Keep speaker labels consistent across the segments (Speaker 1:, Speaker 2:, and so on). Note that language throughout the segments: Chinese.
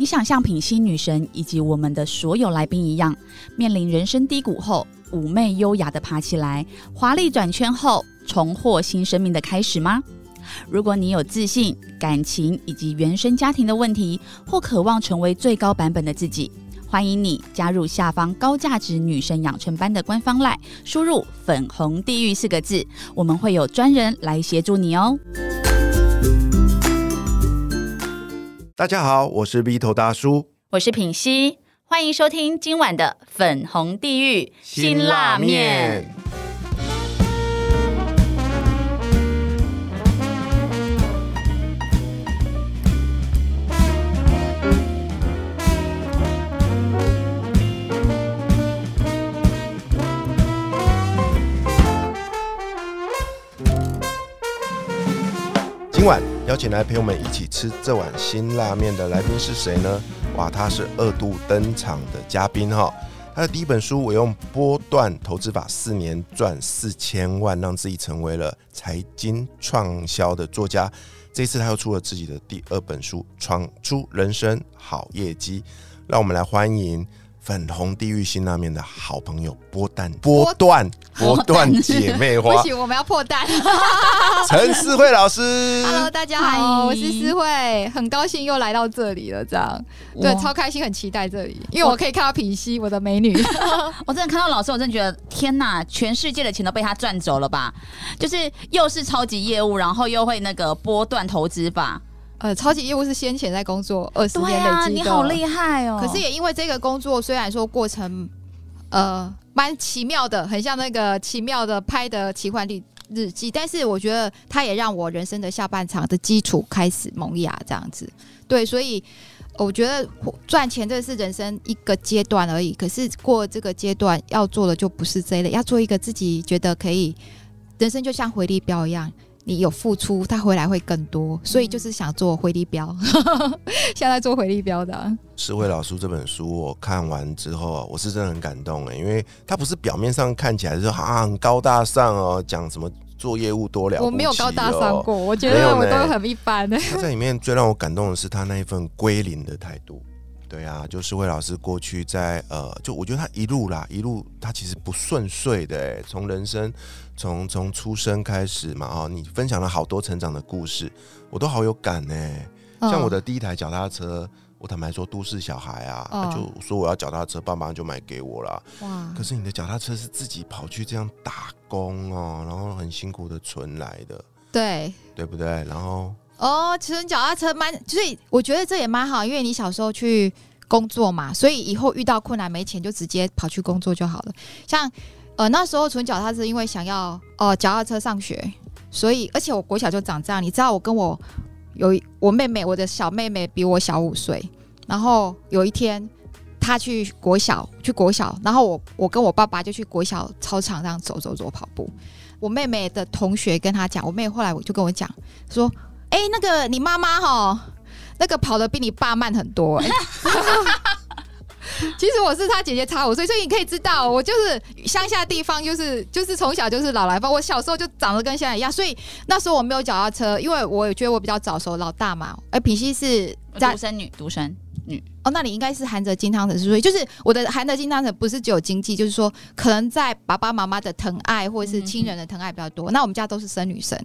Speaker 1: 你想像品心女神以及我们的所有来宾一样，面临人生低谷后，妩媚优雅的爬起来，华丽转圈后，重获新生命的开始吗？如果你有自信、感情以及原生家庭的问题，或渴望成为最高版本的自己，欢迎你加入下方高价值女神养成班的官方赖，输入“粉红地狱”四个字，我们会有专人来协助你哦。
Speaker 2: 大家好，我是 V 头大叔，
Speaker 1: 我是品熙，欢迎收听今晚的粉红地狱辛辣面。
Speaker 2: 今晚邀请来陪我们一起吃这碗辛辣面的来宾是谁呢？哇，他是二度登场的嘉宾哈。他的第一本书《我用波段投资法四年赚四千万》，让自己成为了财经创销的作家。这次他又出了自己的第二本书《闯出人生好业绩》，让我们来欢迎。粉红地狱辛拉面的好朋友波段波段波段姐妹花，
Speaker 3: 不行，我们要破蛋。
Speaker 2: 陈思慧老师
Speaker 3: ，Hello，大家好，我是思慧，很高兴又来到这里了，这样对，超开心，很期待这里，因为我可以看到品熙，我的美女。
Speaker 1: 我真的看到老师，我真的觉得天哪，全世界的钱都被他赚走了吧？就是又是超级业务，然后又会那个波段投资吧。
Speaker 3: 呃，超级业务是先前在工作二十年累积
Speaker 1: 的，你好厉害哦！
Speaker 3: 可是也因为这个工作，虽然说过程呃蛮奇妙的，很像那个奇妙的拍的奇幻历日记，但是我觉得它也让我人生的下半场的基础开始萌芽，这样子。对，所以我觉得赚钱这是人生一个阶段而已，可是过这个阶段要做的就不是这一类，要做一个自己觉得可以，人生就像回力标一样。你有付出，他回来会更多，所以就是想做回力标，现在做回力标的《
Speaker 2: 石慧老师》这本书，我看完之后，我是真的很感动哎，因为他不是表面上看起来是啊很高大上哦，讲什么做业务多了，
Speaker 3: 我没有高大上过，我觉得我都很一般。
Speaker 2: 他在里面最让我感动的是他那一份归零的态度。对啊，就是魏老师过去在呃，就我觉得他一路啦，一路他其实不顺遂的哎，从人生。从从出生开始嘛，哦，你分享了好多成长的故事，我都好有感呢。像我的第一台脚踏车，我坦白说，都市小孩啊，就说我要脚踏车，爸妈就买给我了。哇！可是你的脚踏车是自己跑去这样打工哦，然后很辛苦的存来的，
Speaker 3: 对
Speaker 2: 对不对？然后
Speaker 3: 哦，其实脚踏车蛮，所以我觉得这也蛮好，因为你小时候去工作嘛，所以以后遇到困难没钱就直接跑去工作就好了。像。呃，那时候存脚踏车，因为想要哦脚踏车上学，所以而且我国小就长这样。你知道，我跟我有我妹妹，我的小妹妹比我小五岁。然后有一天，她去国小，去国小，然后我我跟我爸爸就去国小操场上走走走跑步。我妹妹的同学跟她讲，我妹后来我就跟我讲说：“哎，那个你妈妈哈，那个跑的比你爸慢很多。” 其实我是他姐姐差五岁，所以你可以知道，我就是乡下地方，就是就是从小就是老来疯。我小时候就长得跟现在一样，所以那时候我没有脚踏车，因为我觉得我比较早熟，老大嘛。哎，平溪是
Speaker 1: 独生女，独生女
Speaker 3: 哦，那你应该是含着金汤匙，所以就是我的含着金汤匙不是只有经济，就是说可能在爸爸妈妈的疼爱或者是亲人的疼爱比较多。那我们家都是生女生，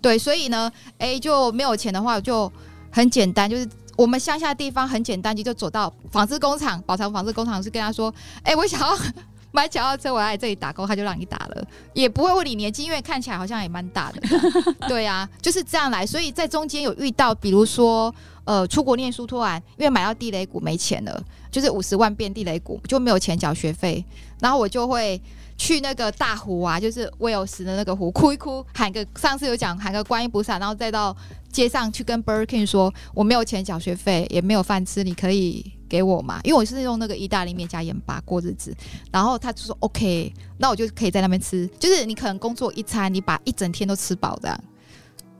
Speaker 3: 对，所以呢，哎，就没有钱的话就很简单，就是。我们乡下地方很简单，就就走到纺织工厂，宝藏纺织工厂是跟他说：“哎，我想要买脚踏车，我来这里打工。”他就让你打了，也不会问你年纪，因为看起来好像也蛮大的。对啊，就是这样来。所以在中间有遇到，比如说呃，出国念书突然因为买到地雷股没钱了，就是五十万变地雷股就没有钱缴学费，然后我就会。去那个大湖啊，就是威尔斯的那个湖，哭一哭，喊个上次有讲喊个观音菩萨，然后再到街上去跟 Birkin 说我没有钱缴学费，也没有饭吃，你可以给我嘛？因为我是用那个意大利面加盐巴过日子，然后他就说 OK，那我就可以在那边吃，就是你可能工作一餐，你把一整天都吃饱这样。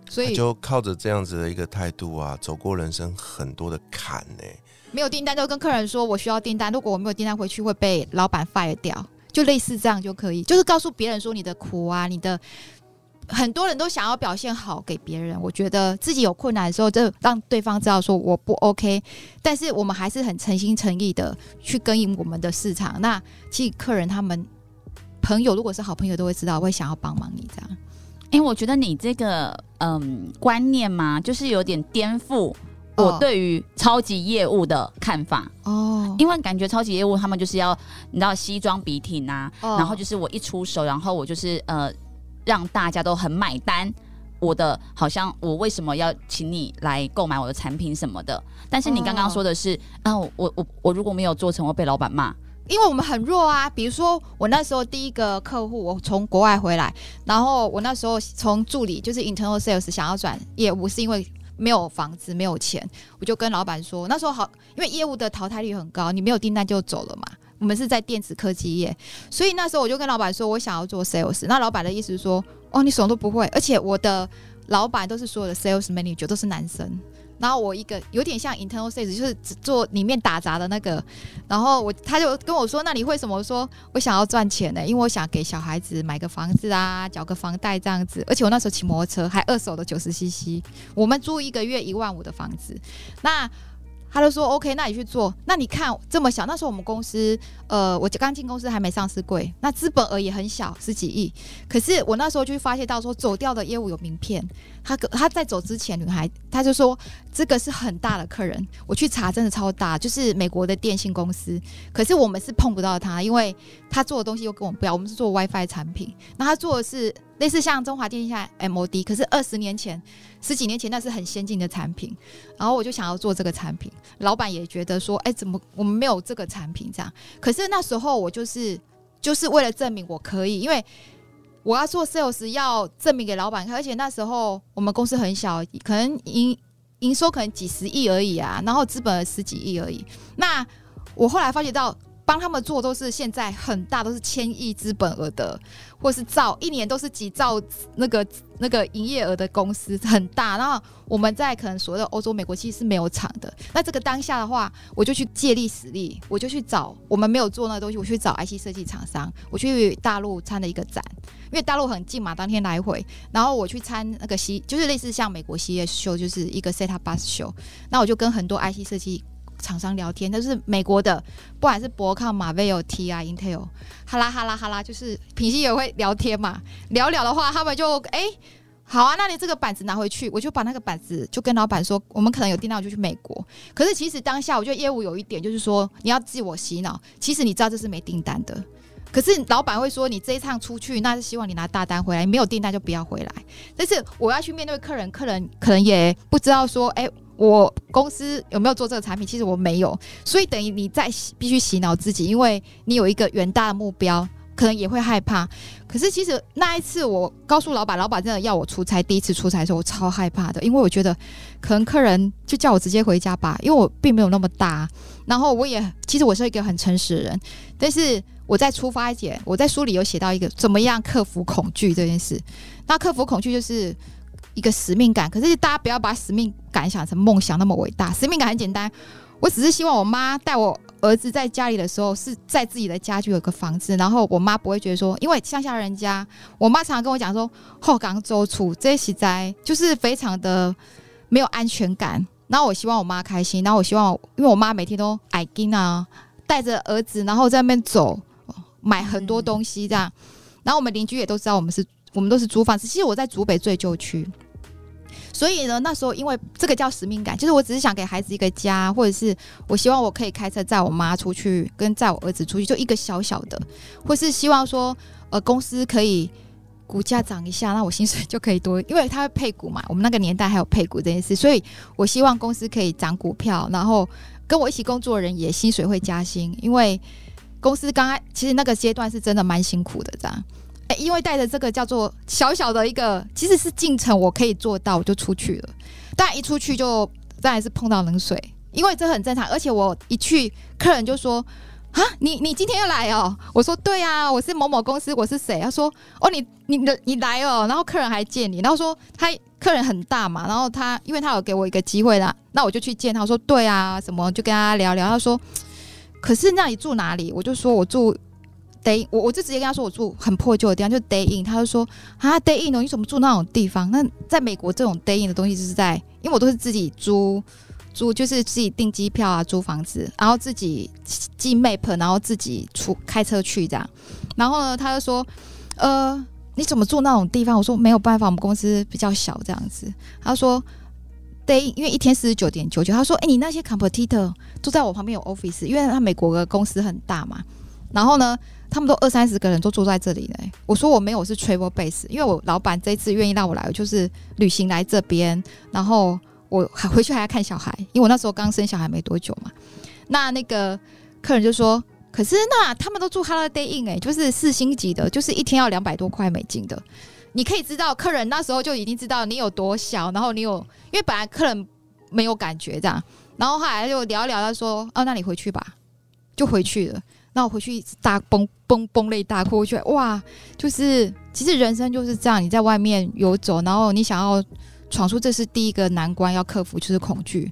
Speaker 2: 所以就靠着这样子的一个态度啊，走过人生很多的坎呢。
Speaker 3: 没有订单就跟客人说我需要订单，如果我没有订单回去会被老板 fire 掉。就类似这样就可以，就是告诉别人说你的苦啊，你的很多人都想要表现好给别人，我觉得自己有困难的时候，就让对方知道说我不 OK，但是我们还是很诚心诚意的去耕耘我们的市场。那其实客人他们朋友如果是好朋友，都会知道会想要帮忙你这样。
Speaker 1: 因为我觉得你这个嗯观念嘛，就是有点颠覆我对于超级业务的看法
Speaker 3: 哦。
Speaker 1: 因为感觉超级业务他们就是要你知道西装笔挺啊，然后就是我一出手，然后我就是呃让大家都很买单。我的好像我为什么要请你来购买我的产品什么的？但是你刚刚说的是，啊，我我我如果没有做成，会被老板骂。
Speaker 3: 因为我们很弱啊，比如说我那时候第一个客户，我从国外回来，然后我那时候从助理就是 internal sales 想要转业务，是因为没有房子没有钱，我就跟老板说，那时候好，因为业务的淘汰率很高，你没有订单就走了嘛。我们是在电子科技业，所以那时候我就跟老板说，我想要做 sales。那老板的意思是说，哦，你什么都不会，而且我的老板都是所有的 sales manager 都是男生。然后我一个有点像 internal sales，就是只做里面打杂的那个。然后我他就跟我说：“那你为什么说我想要赚钱呢？因为我想给小孩子买个房子啊，缴个房贷这样子。而且我那时候骑摩托车，还二手的九十 CC。我们租一个月一万五的房子，那。”他就说：“OK，那你去做。那你看这么小，那时候我们公司，呃，我刚进公司还没上市贵，那资本额也很小，十几亿。可是我那时候就发现到说，走掉的业务有名片。他他在走之前，女孩他就说这个是很大的客人。我去查，真的超大，就是美国的电信公司。可是我们是碰不到他，因为他做的东西又跟我们不一样。我们是做 WiFi 产品，那他做的是。”类似像中华电信现在 MOD，可是二十年前、十几年前那是很先进的产品，然后我就想要做这个产品，老板也觉得说，哎，怎么我们没有这个产品这样？可是那时候我就是就是为了证明我可以，因为我要做 sales 要证明给老板看，而且那时候我们公司很小，可能营营收可能几十亿而已啊，然后资本十几亿而已。那我后来发觉到。帮他们做都是现在很大，都是千亿资本额的，或是造一年都是几兆那个那个营业额的公司很大。然后我们在可能所谓的欧洲、美国其实是没有厂的。那这个当下的话，我就去借力使力，我就去找我们没有做那个东西，我去找 IC 设计厂商，我去大陆参了一个展，因为大陆很近嘛，当天来回。然后我去参那个西就是类似像美国 CES 秀，就是一个 Set Up Bus 秀。那我就跟很多 IC 设计。厂商聊天，但是美国的，不管是博康、马威尔、T 啊、Intel，哈啦哈啦哈啦，就是平时也会聊天嘛。聊聊的话，他们就哎，好啊，那你这个板子拿回去，我就把那个板子就跟老板说，我们可能有订单，我就去美国。可是其实当下，我觉得业务有一点就是说，你要自我洗脑。其实你知道这是没订单的，可是老板会说，你这一趟出去，那是希望你拿大单回来，没有订单就不要回来。但是我要去面对客人，客人可能也不知道说，哎。我公司有没有做这个产品？其实我没有，所以等于你在必须洗脑自己，因为你有一个远大的目标，可能也会害怕。可是其实那一次，我告诉老板，老板真的要我出差，第一次出差的时候，我超害怕的，因为我觉得可能客人就叫我直接回家吧，因为我并没有那么大。然后我也其实我是一个很诚实的人，但是我在出发前，我在书里有写到一个怎么样克服恐惧这件事。那克服恐惧就是。一个使命感，可是大家不要把使命感想成梦想那么伟大。使命感很简单，我只是希望我妈带我儿子在家里的时候是在自己的家就有个房子，然后我妈不会觉得说，因为乡下人家，我妈常常跟我讲说，后港周处这些灾就是非常的没有安全感。然后我希望我妈开心，然后我希望，因为我妈每天都矮金啊，带着儿子，然后在那边走，买很多东西这样。然后我们邻居也都知道我们是。我们都是租房子，其实我在竹北最旧区，所以呢，那时候因为这个叫使命感，就是我只是想给孩子一个家，或者是我希望我可以开车载我妈出去，跟载我儿子出去，就一个小小的，或是希望说，呃，公司可以股价涨一下，那我薪水就可以多，因为它会配股嘛，我们那个年代还有配股这件事，所以我希望公司可以涨股票，然后跟我一起工作的人也薪水会加薪，因为公司刚刚其实那个阶段是真的蛮辛苦的，这样。因为带着这个叫做小小的一个，其实是进程，我可以做到，我就出去了。但一出去就当然是碰到冷水，因为这很正常。而且我一去，客人就说：“啊，你你今天又来哦？”我说：“对啊，我是某某公司，我是谁？”他说：“哦，你你的你来哦。”然后客人还见你，然后说他客人很大嘛，然后他因为他有给我一个机会啦，那我就去见他，我说：“对啊，什么就跟他聊聊。”他说：“可是那你住哪里？”我就说我住。day，我我就直接跟他说我住很破旧的地方，就 day in，他就说啊 day in 哦，你怎么住那种地方？那在美国这种 day in 的东西就是在，因为我都是自己租租，就是自己订机票啊，租房子，然后自己寄 map，然后自己出开车去这样。然后呢，他就说呃你怎么住那种地方？我说没有办法，我们公司比较小这样子。他说。day，因为一天四十九点九九，他说：“哎，你那些 competitor 都在我旁边有 office，因为他美国的公司很大嘛。然后呢，他们都二三十个人都坐在这里呢。我说我没有，是 travel base，因为我老板这一次愿意让我来，就是旅行来这边。然后我还回去还要看小孩，因为我那时候刚生小孩没多久嘛。那那个客人就说：可是那他们都住 holiday inn，哎，就是四星级的，就是一天要两百多块美金的。”你可以知道，客人那时候就已经知道你有多小，然后你有，因为本来客人没有感觉这样，然后后来就聊一聊，他说：“哦，那你回去吧。”就回去了。那我回去一直大崩崩崩泪大哭，我觉得哇，就是其实人生就是这样，你在外面游走，然后你想要闯出，这是第一个难关要克服，就是恐惧。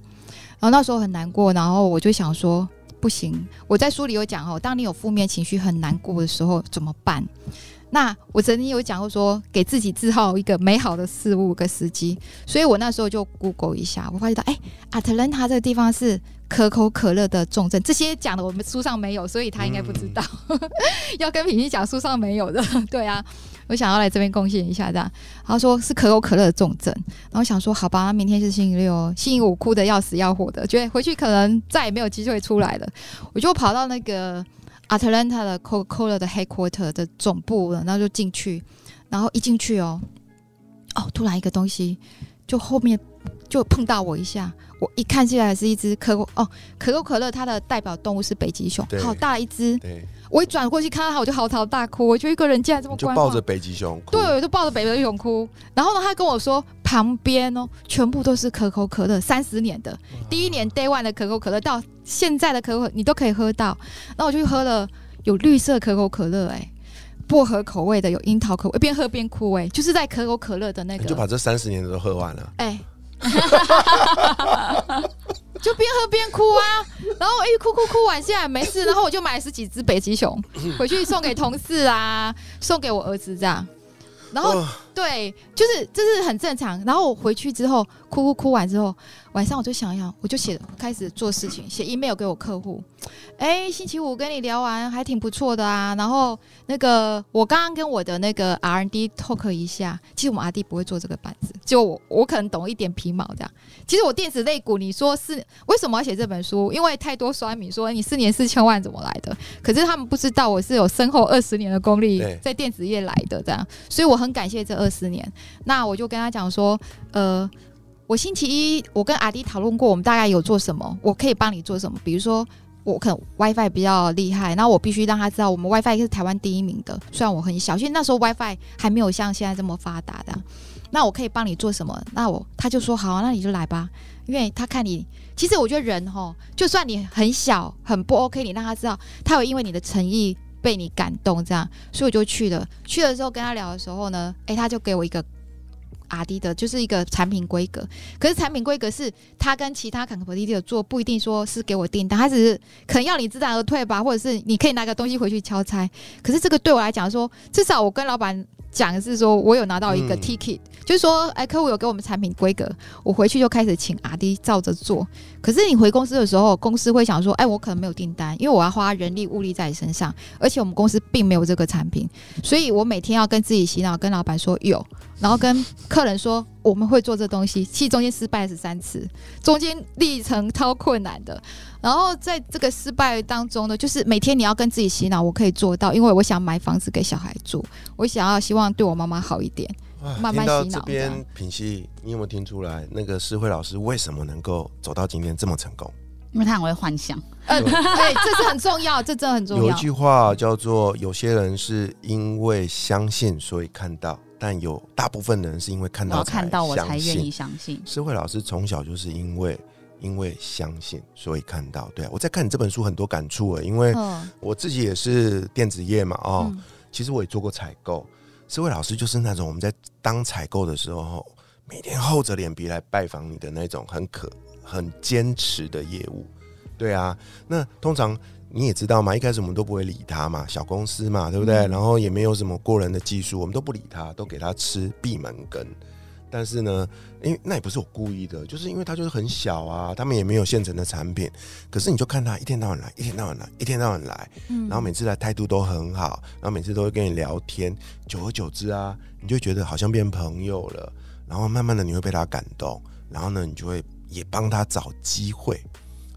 Speaker 3: 然后那时候很难过，然后我就想说，不行，我在书里有讲哦，当你有负面情绪很难过的时候怎么办？那我曾经有讲过说，给自己制造一个美好的事物个时机，所以我那时候就 Google 一下，我发现到，哎，阿特兰塔这个地方是可口可乐的重症，这些讲的我们书上没有，所以他应该不知道，要跟品品讲书上没有的，对啊，我想要来这边贡献一下，这样，他说是可口可乐的重症，然后想说，好吧，明天是星期六，星期五哭的要死要活的，觉得回去可能再也没有机会出来了，我就跑到那个。Atlanta 的 Coca-Cola 的 headquarter 的总部了，然后就进去，然后一进去哦，哦，突然一个东西就后面就碰到我一下，我一看进来是一只可口哦，可口可乐它的代表动物是北极熊，好大一只，我一转过去看到它，我就嚎啕大哭，我就一个人竟然这么
Speaker 2: 就抱着北极熊，
Speaker 3: 对，我就抱着北极熊哭，然后呢，他跟我说旁边哦，全部都是可口可乐，三十年的，第一年 Day One 的可口可乐到。现在的可口你都可以喝到，那我就喝了有绿色可口可乐，哎，薄荷口味的，有樱桃口味，边喝边哭，哎，就是在可口可乐的那个，
Speaker 2: 就把这三十年的都喝完了，哎，
Speaker 3: 就边喝边哭啊，然后哎哭哭哭完现在没事，然后我就买了十几只北极熊回去送给同事啊，送给我儿子这样。然后对，就是这是很正常。然后我回去之后哭哭哭完之后，晚上我就想想，我就写开始做事情，写 email 给我客户。哎，星期五跟你聊完还挺不错的啊。然后那个我刚刚跟我的那个 R&D talk 一下，其实我们 R&D 不会做这个板子，就我我可能懂一点皮毛这样。其实我电子类股，你说是为什么要写这本书？因为太多酸民说你四年四千万怎么来的？可是他们不知道我是有深厚二十年的功力在电子业来的这样，所以我很感谢这二四年。那我就跟他讲说，呃，我星期一我跟阿迪讨论过，我们大概有做什么，我可以帮你做什么。比如说我可能 WiFi 比较厉害，那我必须让他知道我们 WiFi 是台湾第一名的。虽然我很小，因为那时候 WiFi 还没有像现在这么发达的。那我可以帮你做什么？那我他就说好，那你就来吧。因为他看你，其实我觉得人哈，就算你很小很不 OK，你让他知道，他会因为你的诚意被你感动，这样，所以我就去了。去了之后跟他聊的时候呢，诶，他就给我一个阿迪的，就是一个产品规格。可是产品规格是他跟其他坎坷迪的做，不一定说是给我订单，他只是可能要你知难而退吧，或者是你可以拿个东西回去敲差。可是这个对我来讲说，至少我跟老板。讲的是说，我有拿到一个 ticket，就是说，哎，客户有给我们产品规格，我回去就开始请阿 D 照着做。可是你回公司的时候，公司会想说，哎，我可能没有订单，因为我要花人力物力在你身上，而且我们公司并没有这个产品，所以我每天要跟自己洗脑，跟老板说有，然后跟客人说我们会做这东西，其实中间失败十三次，中间历程超困难的。然后在这个失败当中呢，就是每天你要跟自己洗脑，我可以做到，因为我想买房子给小孩住，我想要希望对我妈妈好一点，慢慢洗脑。
Speaker 2: 这边品熙，你有没有听出来那个诗慧老师为什么能够走到今天这么成功？
Speaker 1: 因为他很会幻想。
Speaker 3: 嗯，对，这是很重要，这真的很重要。
Speaker 2: 有一句话叫做：有些人是因为相信所以看到，但有大部分人是因为看到
Speaker 1: 看到我才愿意相信。
Speaker 2: 社会老师从小就是因为。因为相信，所以看到。对啊，我在看你这本书很多感触啊，因为我自己也是电子业嘛，哦，其实我也做过采购。社会老师就是那种我们在当采购的时候，每天厚着脸皮来拜访你的那种很可很坚持的业务。对啊，那通常你也知道嘛，一开始我们都不会理他嘛，小公司嘛，对不对？
Speaker 3: 嗯
Speaker 2: 然后也没有什么过人的技术，我们都不理他，都给他吃闭门羹。但是呢，因为那也不是我故意的，就是因为他就是很小啊，他们也没有现成的产品。可是你就看他一天到晚来，一天到晚来，一天到晚来，
Speaker 3: 嗯
Speaker 2: 然后每次来态度都很好，然后每次都会跟你聊天，久而久之啊，你就觉得好像变朋友了，然后慢慢的你会被他感动，然后呢，你就会也帮他找机会，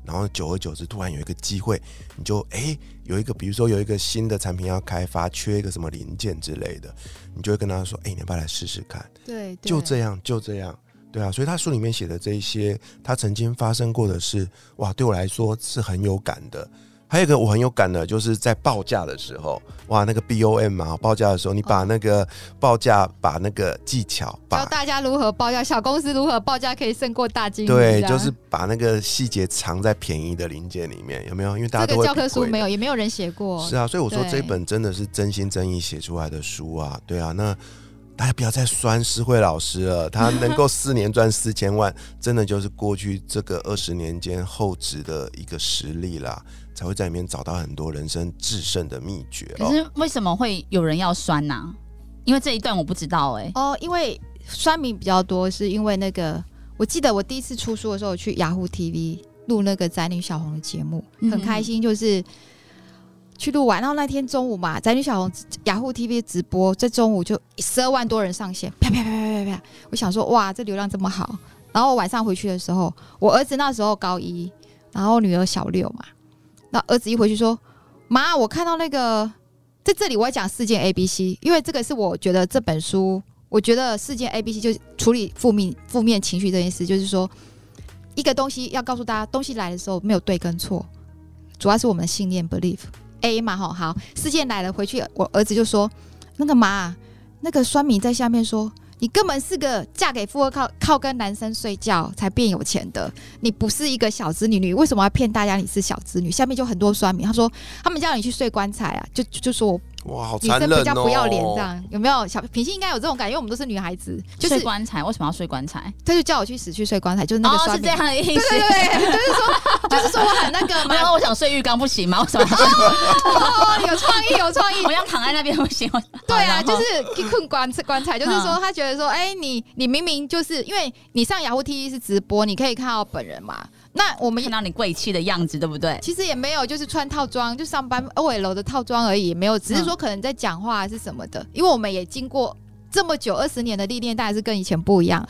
Speaker 2: 然后久而久之，突然有一个机会，你就哎有一个，比如说有一个新的产品要开发，缺一个什么零件之类的，你就会跟他说，哎，你要不要来试试看？
Speaker 3: 对，对
Speaker 2: 就这样，就这样。对啊，所以他书里面写的这一些，他曾经发生过的事，哇，对我来说是很有感的。还有一个我很有感的，就是在报价的时候，哇，那个 B O M 嘛，报价的时候，你把那个报价，把那个技巧，
Speaker 3: 教
Speaker 2: 把
Speaker 3: 大家如何报价，小公司如何报价可以胜过大经理。
Speaker 2: 对，就是把那个细节藏在便宜的零件里面，有没有？因为大家都会
Speaker 3: 这个教科书没有，也没有人写过。
Speaker 2: 是啊，所以我说
Speaker 3: 对
Speaker 2: 这本真的是真心真意写出来的书啊，对啊，那大家不要再酸施慧老师了，他能够四年赚四千万，真的就是过去这个二十年间厚植的一个实力啦，才会在里面找到很多人生制胜的秘诀哦。
Speaker 1: 可是为什么会有人要酸呢、因为这一段我不知道哎、
Speaker 3: 哦，因为酸民比较多，是因为那个我记得我第一次出书的时候，我去雅虎 TV 录那个宅女小红的节目，
Speaker 1: 嗯
Speaker 3: 很开心，就是。去录完，然后那天中午嘛，宅女小红雅虎 TV 直播，在中午就十二万多人上线，啪啪啪啪啪啪！我想说，哇，这流量这么好。然后我晚上回去的时候，我儿子那时候高一，然后女儿小六嘛。那儿子一回去说：“妈，我看到那个在这里，我要讲事件 A、B、C，因为这个是我觉得这本书，我觉得事件 A、B、C 就是处理负面负面情绪这件事，就是说一个东西要告诉大家，东西来的时候没有对跟错，主要是我们的信念 belief A 嘛，哈，好，事件来了，回去我儿子就说，那个妈，那个酸米在下面说。你根本是个嫁给富二靠靠跟男生睡觉才变有钱的，你不是一个小资女，你为什么要骗大家你是小资女？下面就很多酸民，他说他们叫你去睡棺材啊，就就说我
Speaker 2: 哇，好
Speaker 3: 女
Speaker 2: 残忍哦！
Speaker 3: 生比较不要脸这样，有没有？小品性应该有这种感觉，因为我们都是女孩子，就是
Speaker 1: 睡棺材为什么要睡棺材？
Speaker 3: 他就叫我去死去睡棺材，就是那个。
Speaker 1: 是这样的意
Speaker 3: 对
Speaker 1: 思。
Speaker 3: 对对，就是说，就是说我很那个嘛
Speaker 1: 然，后我想睡浴缸不行吗？我什么睡？
Speaker 3: 哦，有创意，有创意
Speaker 1: 我。想躺在那边不行。我
Speaker 3: 对啊，就是去困棺棺材，就是说
Speaker 1: 嗯
Speaker 3: 他觉得说，哎，你你明明就是因为你上雅虎 TV 是直播，你可以看到本人嘛。那我们
Speaker 1: 看到你贵气的样子，对不对？
Speaker 3: 其实也没有，就是穿套装，就上班 OL 的套装而已，没有，只是说可能在讲话是什么的。因为我们也经过这么久二十年的历练，当然是跟以前不一样。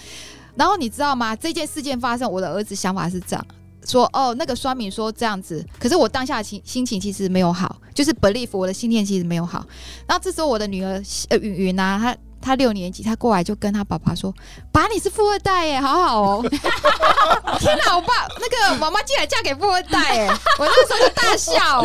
Speaker 3: 然后你知道吗？这件事件发生，我的儿子想法是这样。说哦，那个酸民说这样子，可是我当下心心情其实没有好，就是 belief 我的信念其实没有好。那这时候我的女儿呃云云啊，她她六年级，他过来就跟他爸爸说：“爸，你是富二代耶，好好哦。”天哪，我爸那个妈妈竟然嫁给富二代耶！我那时候就大笑，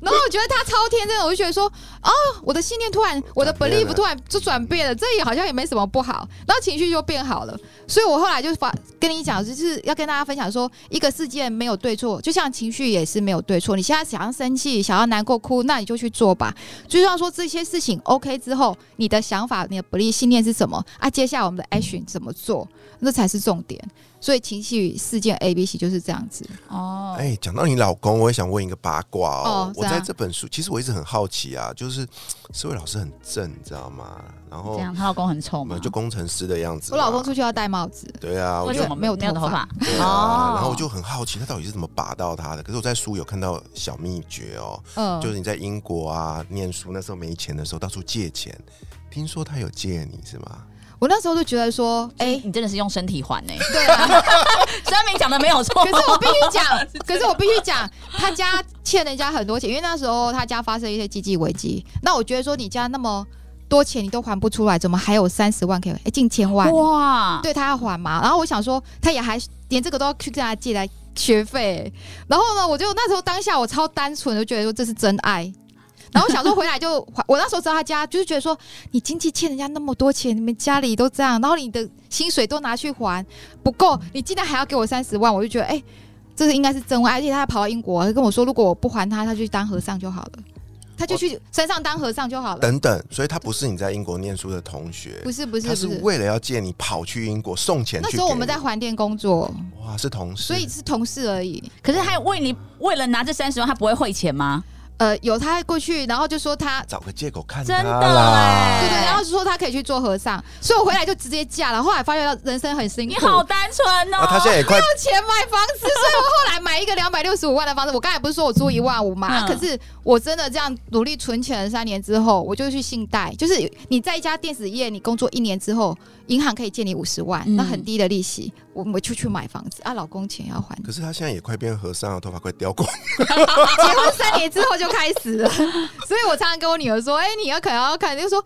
Speaker 3: 然后我觉得他超天真的，我就觉得说，哦，我的信念突然，我的 belief
Speaker 2: 了
Speaker 3: 突然就转变了，这也好像也没什么不好，然后情绪就变好了。所以我后来就发跟你讲，就是要跟大家分享说，一个事件没有对错，就像情绪也是没有对错。你现在想要生气，想要难过哭，那你就去做吧。就像说这些事情 OK 之后，你的想法、你的 belief 信念是什么啊？接下来我们的 action 怎么做，那才是重点。所以情绪事件 A、B、C 就是这样子。
Speaker 1: 哦，
Speaker 2: 哎，讲到你老公，我也想问一个八卦哦。我在这本书，其实我一直很好奇啊，就是这位老师很正，你知道吗？然后
Speaker 1: 这样她老公很丑吗？
Speaker 2: 就工程师的样子。
Speaker 3: 我老公出去要戴帽子，
Speaker 2: 对啊，我就
Speaker 1: 为什么没有
Speaker 3: 没有头发
Speaker 1: 没有头发？
Speaker 2: 对啊，
Speaker 1: 哦
Speaker 2: 然后我就很好奇，他到底是怎么把到他的？可是我在书有看到小秘诀哦，
Speaker 3: 嗯，
Speaker 2: 就是你在英国啊念书，那时候没钱的时候到处借钱，听说他有借你是吗？
Speaker 3: 我那时候就觉得说，哎、
Speaker 1: 你真的是用身体还呢、
Speaker 3: 对啊，
Speaker 1: 酸明讲的没有错，
Speaker 3: 可是我必须讲，可是我必须讲，他家欠人家很多钱，因为那时候他家发生一些经济危机。那我觉得说，你家那么多钱你都还不出来，怎么还有三十万可以？哎、近千万，
Speaker 1: 哇，
Speaker 3: 对他要还嘛。然后我想说，他也还连这个都要去跟他借来学费、然后呢，我就那时候当下我超单纯，就觉得说这是真爱。然后我想说回来就还，我那时候知道他家就是觉得说，你经济欠人家那么多钱，你们家里都这样，然后你的薪水都拿去还不够，你竟然还要给我三十万，我就觉得哎、这是应该是真爱。而且他还跑到英国，他跟我说，如果我不还他，他就去当和尚就好了。他就去山上当和尚就好了。
Speaker 2: 等等，所以他不是你在英国念书的同学，
Speaker 3: 不是不是
Speaker 2: 他是，为了要借你跑去英国送钱去。
Speaker 3: 那时候我们在环店工作，
Speaker 2: 哇是同事，
Speaker 3: 所以是同事而已。
Speaker 1: 可是他为你为了拿这三十万，他不会汇钱吗？
Speaker 3: 呃，有他过去，然后就说他
Speaker 2: 找个借口看
Speaker 1: 真的
Speaker 2: 他啦
Speaker 1: 哎。
Speaker 3: 对对，然后就说他可以去做和尚，所以我回来就直接嫁了。后来发现人生很辛苦，
Speaker 1: 你好单纯哦。
Speaker 2: 啊，他现在也快
Speaker 3: 有钱买房子，所以我后来买一个两百六十五万的房子。我刚才不是说我租一万五嘛？
Speaker 1: 嗯
Speaker 3: 可是我真的这样努力存钱了三年之后，我就去信贷，就是你在一家电子业，你工作一年之后，银行可以借你五十万，
Speaker 1: 嗯
Speaker 3: 那很低的利息，我我就去买房子啊，老公钱要还。
Speaker 2: 可是他现在也快变和尚了，头发快掉光。
Speaker 3: 结婚三年之后就开始了，所以我常常跟我女儿说：“哎、你要可能要看，就说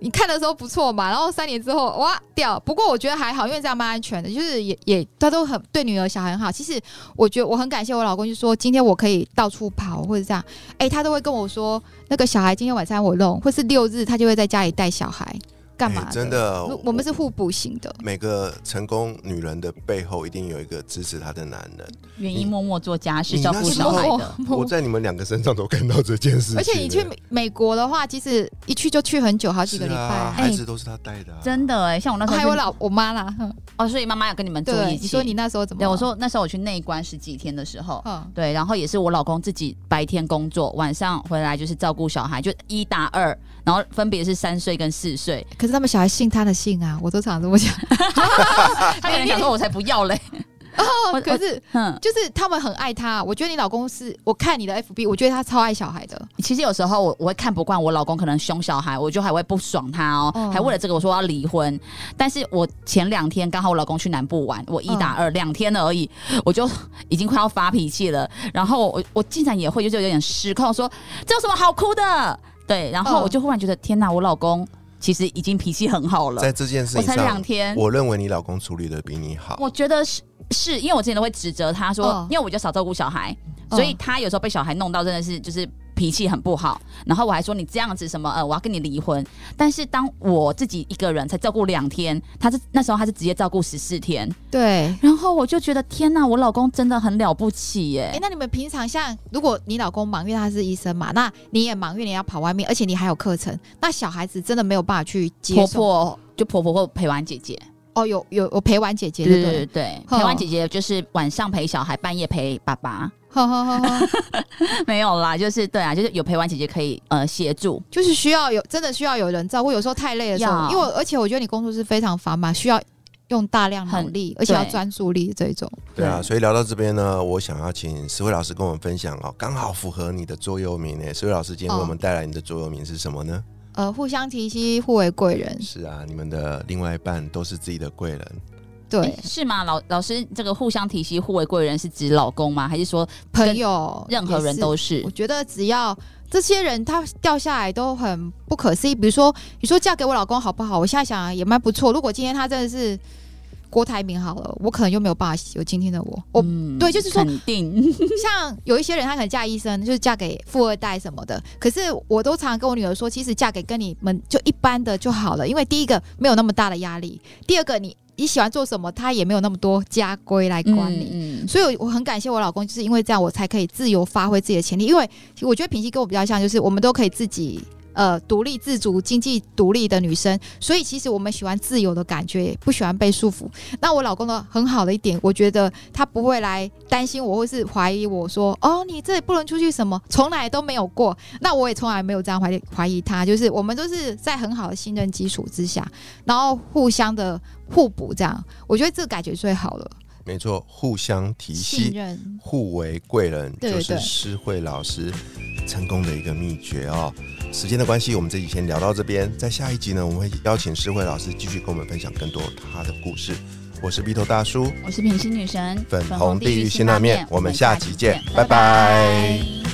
Speaker 3: 你看的时候不错嘛，然后三年之后哇掉。不过我觉得还好，因为这样蛮安全的，就是也也他都很对女儿小孩很好。其实我觉得我很感谢我老公，就说今天我可以到处跑或者这样，哎、他都会跟我说那个小孩今天晚上我弄，或是六日他就会在家里带小孩干嘛
Speaker 2: 的
Speaker 3: 我我们是互补型的。
Speaker 2: 每个成功女人的背后一定有一个支持她的男人。
Speaker 1: 愿意默默做家事、照顾小孩的。
Speaker 2: 我在你们两个身上都看到这件事情。
Speaker 3: 而且你去美美国的话，其实一去就去很久，好几个礼拜。
Speaker 2: 孩子都是他带的啊。
Speaker 1: 真的哎，像我那时候
Speaker 3: 还有我老我妈啦，
Speaker 1: 哦，所以妈妈有跟你们住
Speaker 3: 对，
Speaker 1: 一起。
Speaker 3: 你说你那时候怎么
Speaker 1: 对，我说那时候我去内关十几天的时候，
Speaker 3: 嗯，
Speaker 1: 对，然后也是我老公自己白天工作，晚上回来就是照顾小孩，就一打二，然后分别是三岁跟四岁。
Speaker 3: 可是他们小孩信他的姓啊，我都常这么讲。
Speaker 1: 他可能想说，我才不要嘞。哦
Speaker 3: 可是
Speaker 1: 嗯，
Speaker 3: 就是他们很爱他，我觉得你老公是，我看你的 FB，我觉得他超爱小孩的。
Speaker 1: 其实有时候我我会看不惯我老公可能凶小孩，我就还会不爽他哦，
Speaker 3: 嗯
Speaker 1: 还为了这个我说要离婚。但是我前两天刚好我老公去南部玩，我一打二两、天而已，我就 已经快要发脾气了。然后我我竟然也会就是有点失控，说这有什么好哭的？对，然后
Speaker 3: 嗯
Speaker 1: 我就忽然觉得天哪，我老公其实已经脾气很好了。
Speaker 2: 在这件事
Speaker 1: 我才
Speaker 2: 情上，
Speaker 1: 两天，
Speaker 2: 我认为你老公处理的比你好。
Speaker 1: 我觉得是是因为我之前都会指责他说，
Speaker 3: 嗯
Speaker 1: 因为我比较少照顾小孩，
Speaker 3: 嗯
Speaker 1: 所以他有时候被小孩弄到真的是就是脾气很不好。然后我还说你这样子什么呃，我要跟你离婚。但是当我自己一个人才照顾两天，他是那时候他是直接照顾十四天，
Speaker 3: 对。
Speaker 1: 然后我就觉得天哪，我老公真的很了不起耶
Speaker 3: 哎、！那你们平常像，如果你老公忙，因为他是医生嘛，那你也忙，因为你要跑外面，而且你还有课程，那小孩子真的没有办法去接
Speaker 1: 婆
Speaker 3: 受。
Speaker 1: 婆就婆婆或陪玩姐姐，
Speaker 3: 哦，有有有陪玩姐姐，
Speaker 1: 对
Speaker 3: 对对？
Speaker 1: 陪玩姐姐就是晚上陪小孩，半夜陪爸爸。
Speaker 3: 呵呵呵呵，
Speaker 1: 没有啦，就是对啊，就是有陪玩姐姐可以呃协助。
Speaker 3: 就是需要有真的需要有人照顾，有时候太累的时候，因为而且我觉得你工作是非常繁忙，需要用大量努力，而且要专注力这种。
Speaker 2: 对啊，所以聊到这边呢，我想要请石慧老师跟我们分享哦，刚好符合你的座右铭呢。石慧老师今天为我们带来你的座右铭是什么呢？
Speaker 3: 呃，互相提携，互为贵人。
Speaker 2: 是啊，你们的另外一半都是自己的贵人。
Speaker 3: 对，
Speaker 1: 是吗？老老师，这个互相提携、互为贵人是指老公吗？还是说
Speaker 3: 朋友
Speaker 1: 任何人都是
Speaker 3: 我？觉得只要这些人他掉下来都很不可思议。比如说，你说嫁给我老公好不好？我现在想也蛮不错。如果今天他真的是郭台铭好了，我可能就没有办法有今天的我。我、
Speaker 1: 嗯
Speaker 3: 对就是说
Speaker 1: 肯定
Speaker 3: 像有一些人，他可能嫁医生，就是嫁给富二代什么的。可是我都常常跟我女儿说，其实嫁给跟你们就一般的就好了，因为第一个没有那么大的压力，第二个你你喜欢做什么，他也没有那么多家规来管你。
Speaker 1: 嗯
Speaker 3: 所以，我很感谢我老公，就是因为这样，我才可以自由发挥自己的潜力。因为我觉得品熙跟我比较像，就是我们都可以自己呃独立自主、经济独立的女生，所以其实我们喜欢自由的感觉，不喜欢被束缚。那我老公呢很好的一点，我觉得他不会来担心我，或是怀疑我说哦，你这里不能出去什么，从来都没有过。那我也从来没有这样怀疑怀疑他，就是我们都是在很好的信任基础之下，然后互相的互补，这样我觉得这个感觉最好了。
Speaker 2: 没错，互相提
Speaker 3: 信
Speaker 2: 携，
Speaker 3: 任，
Speaker 2: 互为贵人，就是诗慧老师成功的一个秘诀哦。时间的关系，我们这集先聊到这边。在下一集呢，我们会邀请诗慧老师继续跟我们分享更多她的故事。我是鼻头大叔，
Speaker 1: 我是品心女神，
Speaker 2: 粉红地狱辛辣面我们下集见拜拜
Speaker 1: 拜